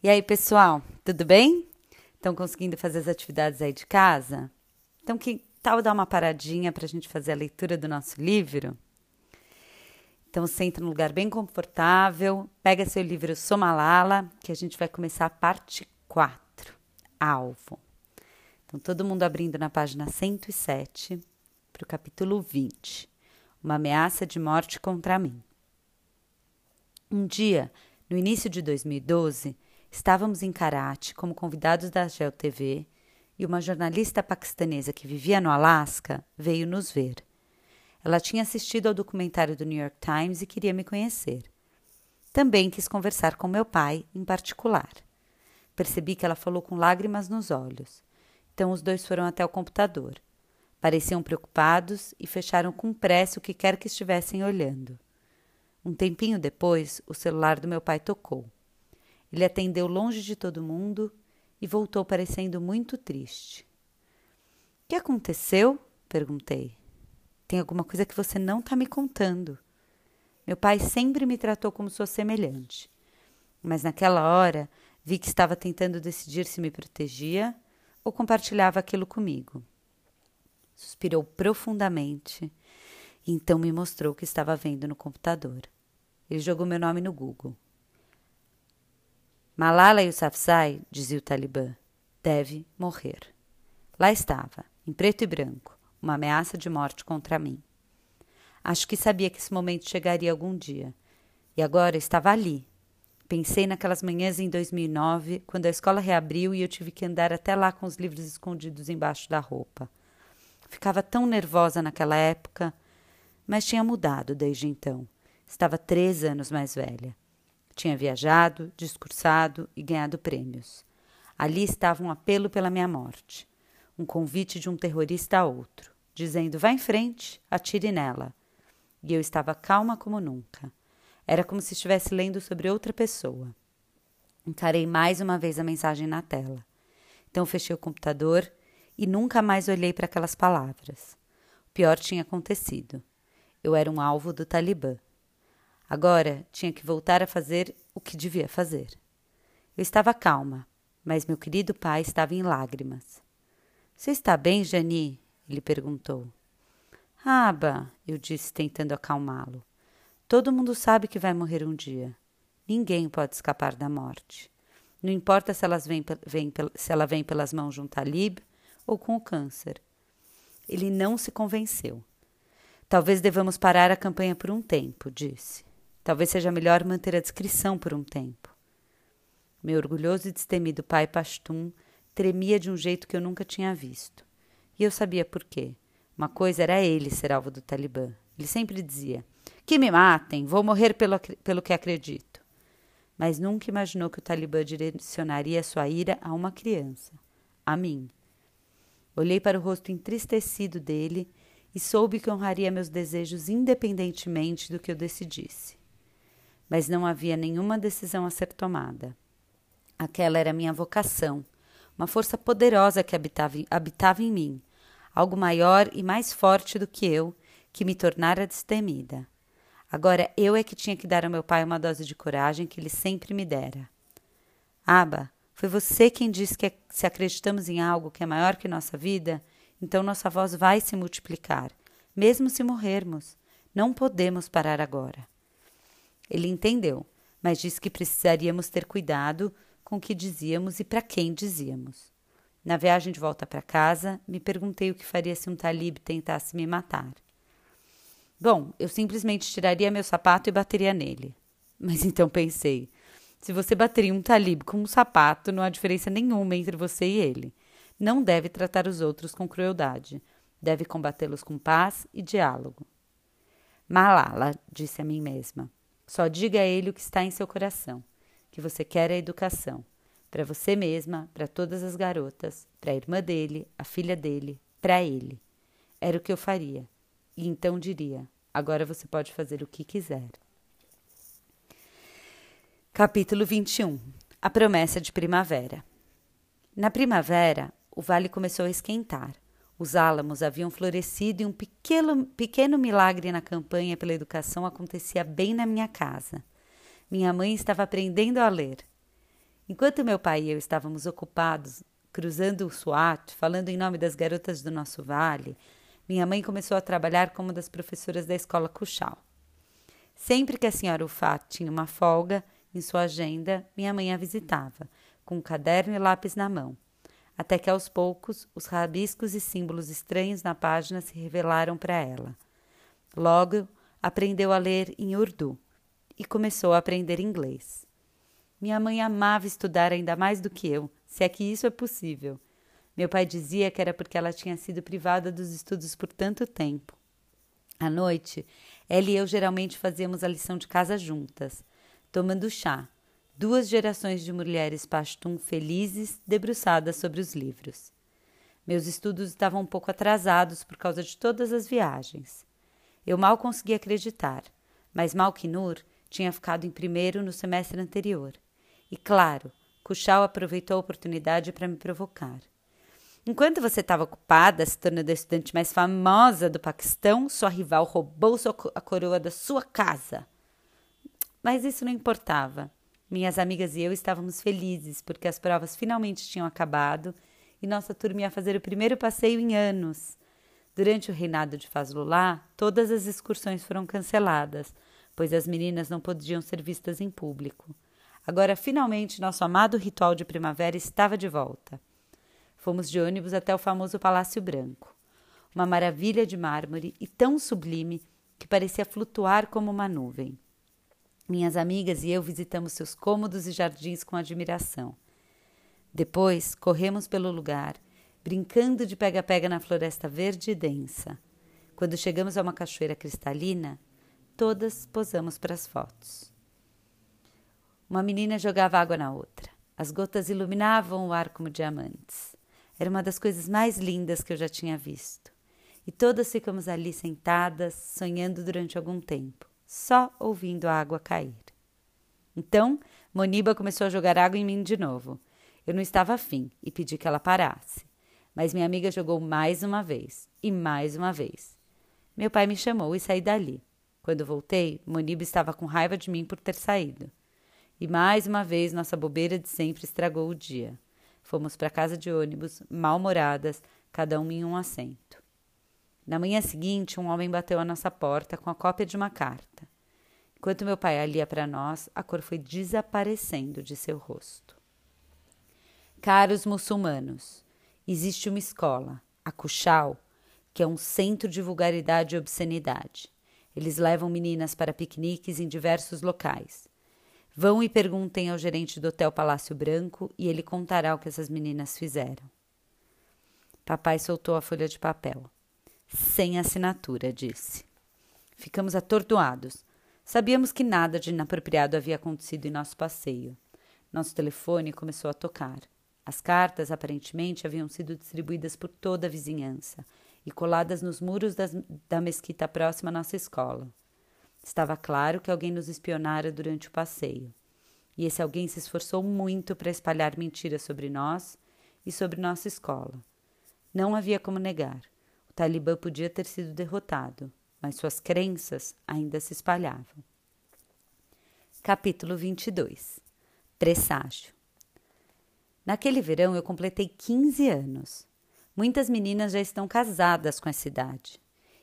E aí, pessoal, tudo bem? Estão conseguindo fazer as atividades aí de casa? Então, que tal dar uma paradinha para a gente fazer a leitura do nosso livro? Então, senta num lugar bem confortável, pega seu livro Somalala, que a gente vai começar a parte 4, alvo. Então, todo mundo abrindo na página 107 para o capítulo 20, uma ameaça de morte contra mim. Um dia, no início de 2012, Estávamos em Karachi como convidados da Geo TV e uma jornalista paquistanesa que vivia no Alasca veio nos ver. Ela tinha assistido ao documentário do New York Times e queria me conhecer. Também quis conversar com meu pai, em particular. Percebi que ela falou com lágrimas nos olhos. Então os dois foram até o computador. Pareciam preocupados e fecharam com pressa o que quer que estivessem olhando. Um tempinho depois, o celular do meu pai tocou. Ele atendeu longe de todo mundo e voltou parecendo muito triste. O que aconteceu? perguntei. Tem alguma coisa que você não está me contando. Meu pai sempre me tratou como sua semelhante, mas naquela hora vi que estava tentando decidir se me protegia ou compartilhava aquilo comigo. Suspirou profundamente e então me mostrou o que estava vendo no computador. Ele jogou meu nome no Google. Malala Yousafzai, dizia o Talibã, deve morrer. Lá estava, em preto e branco, uma ameaça de morte contra mim. Acho que sabia que esse momento chegaria algum dia. E agora estava ali. Pensei naquelas manhãs em 2009, quando a escola reabriu e eu tive que andar até lá com os livros escondidos embaixo da roupa. Ficava tão nervosa naquela época, mas tinha mudado desde então. Estava três anos mais velha. Tinha viajado, discursado e ganhado prêmios. Ali estava um apelo pela minha morte, um convite de um terrorista a outro, dizendo: vá em frente, atire nela. E eu estava calma como nunca. Era como se estivesse lendo sobre outra pessoa. Encarei mais uma vez a mensagem na tela. Então fechei o computador e nunca mais olhei para aquelas palavras. O pior tinha acontecido. Eu era um alvo do Talibã. Agora tinha que voltar a fazer o que devia fazer. Eu estava calma, mas meu querido pai estava em lágrimas. Você está bem, Jani? Ele perguntou. Aba, eu disse, tentando acalmá-lo. Todo mundo sabe que vai morrer um dia. Ninguém pode escapar da morte. Não importa se, elas vêm, vêm, se ela vem pelas mãos de um talib ou com o câncer. Ele não se convenceu. Talvez devamos parar a campanha por um tempo, disse. Talvez seja melhor manter a discrição por um tempo. Meu orgulhoso e destemido pai Pastum tremia de um jeito que eu nunca tinha visto. E eu sabia por quê. Uma coisa era ele ser alvo do Talibã. Ele sempre dizia: Que me matem, vou morrer pelo, pelo que acredito. Mas nunca imaginou que o Talibã direcionaria sua ira a uma criança, a mim. Olhei para o rosto entristecido dele e soube que honraria meus desejos independentemente do que eu decidisse mas não havia nenhuma decisão a ser tomada. Aquela era minha vocação, uma força poderosa que habitava, habitava em mim, algo maior e mais forte do que eu, que me tornara destemida. Agora eu é que tinha que dar ao meu pai uma dose de coragem que ele sempre me dera. Aba, foi você quem disse que se acreditamos em algo que é maior que nossa vida, então nossa voz vai se multiplicar, mesmo se morrermos. Não podemos parar agora. Ele entendeu, mas disse que precisaríamos ter cuidado com o que dizíamos e para quem dizíamos. Na viagem de volta para casa, me perguntei o que faria se um talib tentasse me matar. Bom, eu simplesmente tiraria meu sapato e bateria nele. Mas então pensei: se você bateria um talib com um sapato, não há diferença nenhuma entre você e ele. Não deve tratar os outros com crueldade. Deve combatê-los com paz e diálogo. Malala, disse a mim mesma. Só diga a ele o que está em seu coração, que você quer a educação, para você mesma, para todas as garotas, para a irmã dele, a filha dele, para ele. Era o que eu faria. E então diria: agora você pode fazer o que quiser. Capítulo 21 A promessa de primavera. Na primavera, o vale começou a esquentar. Os álamos haviam florescido e um pequeno, pequeno milagre na campanha pela educação acontecia bem na minha casa. Minha mãe estava aprendendo a ler. Enquanto meu pai e eu estávamos ocupados cruzando o SWAT, falando em nome das garotas do nosso vale, minha mãe começou a trabalhar como das professoras da escola Cuxal. Sempre que a senhora Ufá tinha uma folga em sua agenda, minha mãe a visitava, com um caderno e lápis na mão, até que aos poucos os rabiscos e símbolos estranhos na página se revelaram para ela. Logo, aprendeu a ler em urdu e começou a aprender inglês. Minha mãe amava estudar ainda mais do que eu, se é que isso é possível. Meu pai dizia que era porque ela tinha sido privada dos estudos por tanto tempo. À noite, ela e eu geralmente fazíamos a lição de casa juntas, tomando chá. Duas gerações de mulheres pastum felizes, debruçadas sobre os livros. Meus estudos estavam um pouco atrasados por causa de todas as viagens. Eu mal conseguia acreditar, mas Malkinur tinha ficado em primeiro no semestre anterior. E claro, Kuchal aproveitou a oportunidade para me provocar. Enquanto você estava ocupada se tornando a estudante mais famosa do Paquistão, sua rival roubou a coroa da sua casa. Mas isso não importava. Minhas amigas e eu estávamos felizes porque as provas finalmente tinham acabado e nossa turma ia fazer o primeiro passeio em anos. Durante o reinado de Fazlullah, todas as excursões foram canceladas, pois as meninas não podiam ser vistas em público. Agora, finalmente, nosso amado ritual de primavera estava de volta. Fomos de ônibus até o famoso Palácio Branco. Uma maravilha de mármore e tão sublime que parecia flutuar como uma nuvem. Minhas amigas e eu visitamos seus cômodos e jardins com admiração. Depois, corremos pelo lugar, brincando de pega-pega na floresta verde e densa. Quando chegamos a uma cachoeira cristalina, todas posamos para as fotos. Uma menina jogava água na outra. As gotas iluminavam o ar como diamantes. Era uma das coisas mais lindas que eu já tinha visto. E todas ficamos ali sentadas, sonhando durante algum tempo, só ouvindo a água cair. Então, Moniba começou a jogar água em mim de novo. Eu não estava afim e pedi que ela parasse. Mas minha amiga jogou mais uma vez e mais uma vez. Meu pai me chamou e saí dali. Quando voltei, Moniba estava com raiva de mim por ter saído. E mais uma vez nossa bobeira de sempre estragou o dia. Fomos para casa de ônibus, mal-humoradas, cada um em um assento. Na manhã seguinte, um homem bateu à nossa porta com a cópia de uma carta. Enquanto meu pai a lia para nós, a cor foi desaparecendo de seu rosto. Caros muçulmanos, existe uma escola, a Cuxal, que é um centro de vulgaridade e obscenidade. Eles levam meninas para piqueniques em diversos locais. Vão e perguntem ao gerente do Hotel Palácio Branco e ele contará o que essas meninas fizeram. Papai soltou a folha de papel. Sem assinatura, disse. Ficamos atordoados. Sabíamos que nada de inapropriado havia acontecido em nosso passeio. Nosso telefone começou a tocar. As cartas, aparentemente, haviam sido distribuídas por toda a vizinhança e coladas nos muros das, da mesquita próxima à nossa escola. Estava claro que alguém nos espionara durante o passeio. E esse alguém se esforçou muito para espalhar mentiras sobre nós e sobre nossa escola. Não havia como negar. Talibã podia ter sido derrotado, mas suas crenças ainda se espalhavam. Capítulo 22 Presságio Naquele verão eu completei 15 anos. Muitas meninas já estão casadas com essa idade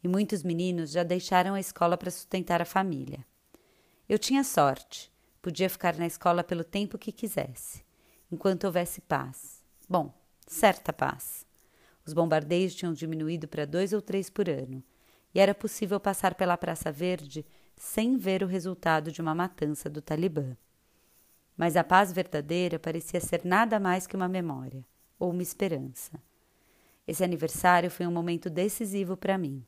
e muitos meninos já deixaram a escola para sustentar a família. Eu tinha sorte, podia ficar na escola pelo tempo que quisesse, enquanto houvesse paz. Bom, certa paz. Os bombardeios tinham diminuído para dois ou três por ano, e era possível passar pela Praça Verde sem ver o resultado de uma matança do Talibã. Mas a paz verdadeira parecia ser nada mais que uma memória, ou uma esperança. Esse aniversário foi um momento decisivo para mim.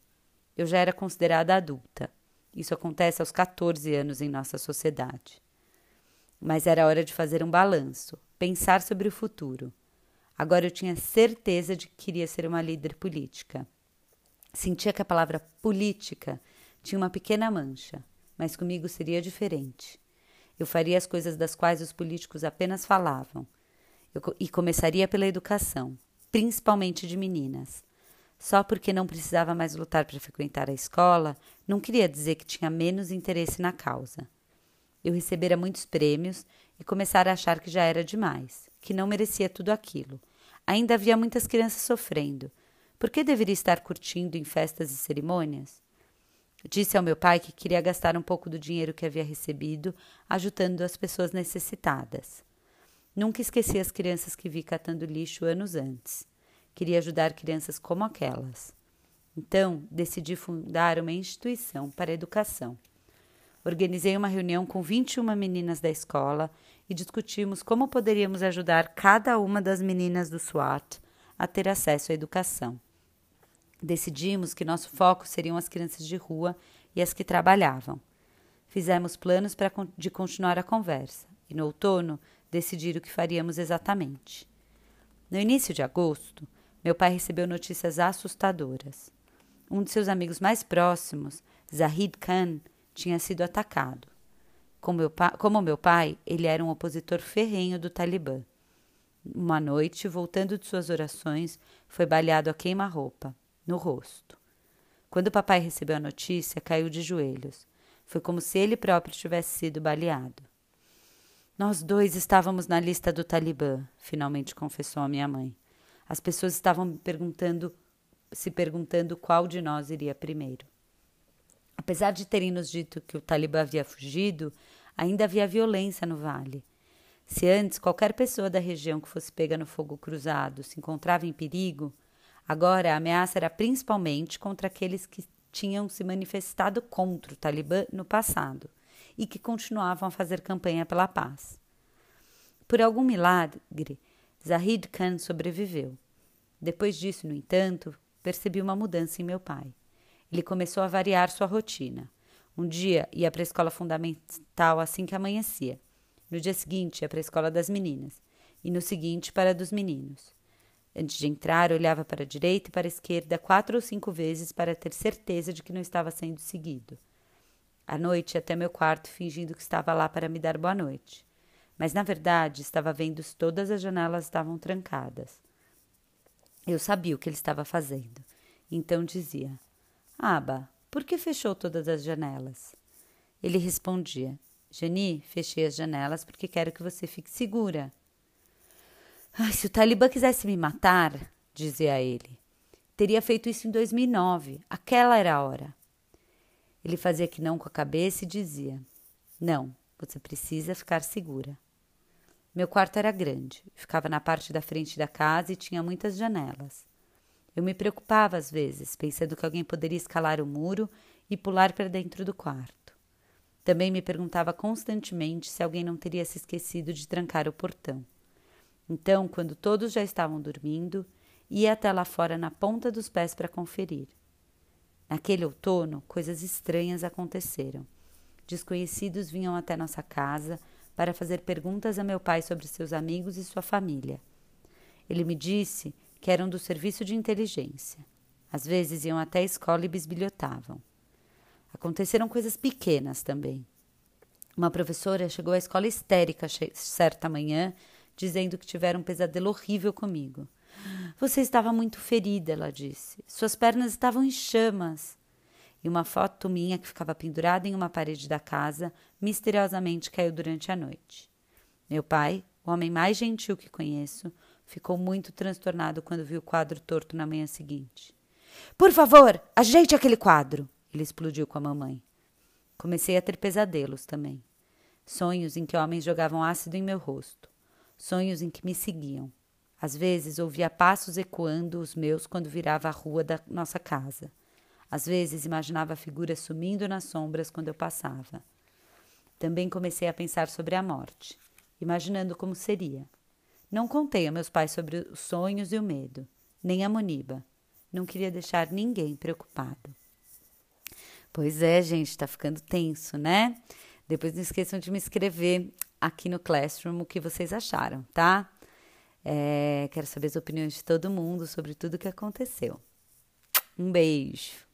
Eu já era considerada adulta. Isso acontece aos 14 anos em nossa sociedade. Mas era hora de fazer um balanço, pensar sobre o futuro. Agora eu tinha certeza de que queria ser uma líder política. Sentia que a palavra política tinha uma pequena mancha, mas comigo seria diferente. Eu faria as coisas das quais os políticos apenas falavam. Eu, e começaria pela educação, principalmente de meninas. Só porque não precisava mais lutar para frequentar a escola, não queria dizer que tinha menos interesse na causa. Eu recebera muitos prêmios e começara a achar que já era demais, que não merecia tudo aquilo. Ainda havia muitas crianças sofrendo. Por que deveria estar curtindo em festas e cerimônias? Disse ao meu pai que queria gastar um pouco do dinheiro que havia recebido, ajudando as pessoas necessitadas. Nunca esqueci as crianças que vi catando lixo anos antes. Queria ajudar crianças como aquelas. Então, decidi fundar uma instituição para a educação. Organizei uma reunião com 21 meninas da escola e discutimos como poderíamos ajudar cada uma das meninas do SWAT a ter acesso à educação. Decidimos que nosso foco seriam as crianças de rua e as que trabalhavam. Fizemos planos para de continuar a conversa e no outono decidir o que faríamos exatamente. No início de agosto, meu pai recebeu notícias assustadoras. Um de seus amigos mais próximos, Zahid Khan, tinha sido atacado. Como meu, como meu pai, ele era um opositor ferrenho do Talibã. Uma noite, voltando de suas orações, foi baleado a queima-roupa no rosto. Quando o papai recebeu a notícia, caiu de joelhos. Foi como se ele próprio tivesse sido baleado. Nós dois estávamos na lista do Talibã, finalmente confessou a minha mãe. As pessoas estavam perguntando, se perguntando qual de nós iria primeiro. Apesar de terem nos dito que o Talibã havia fugido, ainda havia violência no vale. Se antes qualquer pessoa da região que fosse pega no fogo cruzado se encontrava em perigo, Agora, a ameaça era principalmente contra aqueles que tinham se manifestado contra o Talibã no passado e que continuavam a fazer campanha pela paz. Por algum milagre, Zahid Khan sobreviveu. Depois disso, no entanto, percebi uma mudança em meu pai. Ele começou a variar sua rotina. Um dia ia para a escola fundamental assim que amanhecia. No dia seguinte ia para a escola das meninas. E no seguinte para a dos meninos. Antes de entrar, olhava para a direita e para a esquerda quatro ou cinco vezes para ter certeza de que não estava sendo seguido. À noite, até meu quarto, fingindo que estava lá para me dar boa noite. Mas, na verdade, estava vendo se todas as janelas estavam trancadas. Eu sabia o que ele estava fazendo. Então dizia: Aba, por que fechou todas as janelas? Ele respondia: Geni, fechei as janelas porque quero que você fique segura. Ai, se o Talibã quisesse me matar, dizia ele, teria feito isso em 2009. Aquela era a hora. Ele fazia que não com a cabeça e dizia: Não, você precisa ficar segura. Meu quarto era grande, ficava na parte da frente da casa e tinha muitas janelas. Eu me preocupava às vezes, pensando que alguém poderia escalar o muro e pular para dentro do quarto. Também me perguntava constantemente se alguém não teria se esquecido de trancar o portão. Então, quando todos já estavam dormindo, ia até lá fora na ponta dos pés para conferir. Naquele outono, coisas estranhas aconteceram. Desconhecidos vinham até nossa casa para fazer perguntas a meu pai sobre seus amigos e sua família. Ele me disse que eram do serviço de inteligência. Às vezes iam até a escola e bisbilhotavam. Aconteceram coisas pequenas também. Uma professora chegou à escola histérica certa manhã dizendo que tivera um pesadelo horrível comigo. Você estava muito ferida, ela disse. Suas pernas estavam em chamas. E uma foto minha que ficava pendurada em uma parede da casa misteriosamente caiu durante a noite. Meu pai, o homem mais gentil que conheço, ficou muito transtornado quando viu o quadro torto na manhã seguinte. Por favor, ajeite aquele quadro! Ele explodiu com a mamãe. Comecei a ter pesadelos também. Sonhos em que homens jogavam ácido em meu rosto sonhos em que me seguiam. Às vezes ouvia passos ecoando os meus quando virava a rua da nossa casa. Às vezes imaginava figuras sumindo nas sombras quando eu passava. Também comecei a pensar sobre a morte, imaginando como seria. Não contei a meus pais sobre os sonhos e o medo, nem a Moniba. Não queria deixar ninguém preocupado. Pois é, gente, tá ficando tenso, né? Depois não esqueçam de me escrever aqui no Classroom o que vocês acharam, tá? É, quero saber as opiniões de todo mundo sobre tudo o que aconteceu. Um beijo!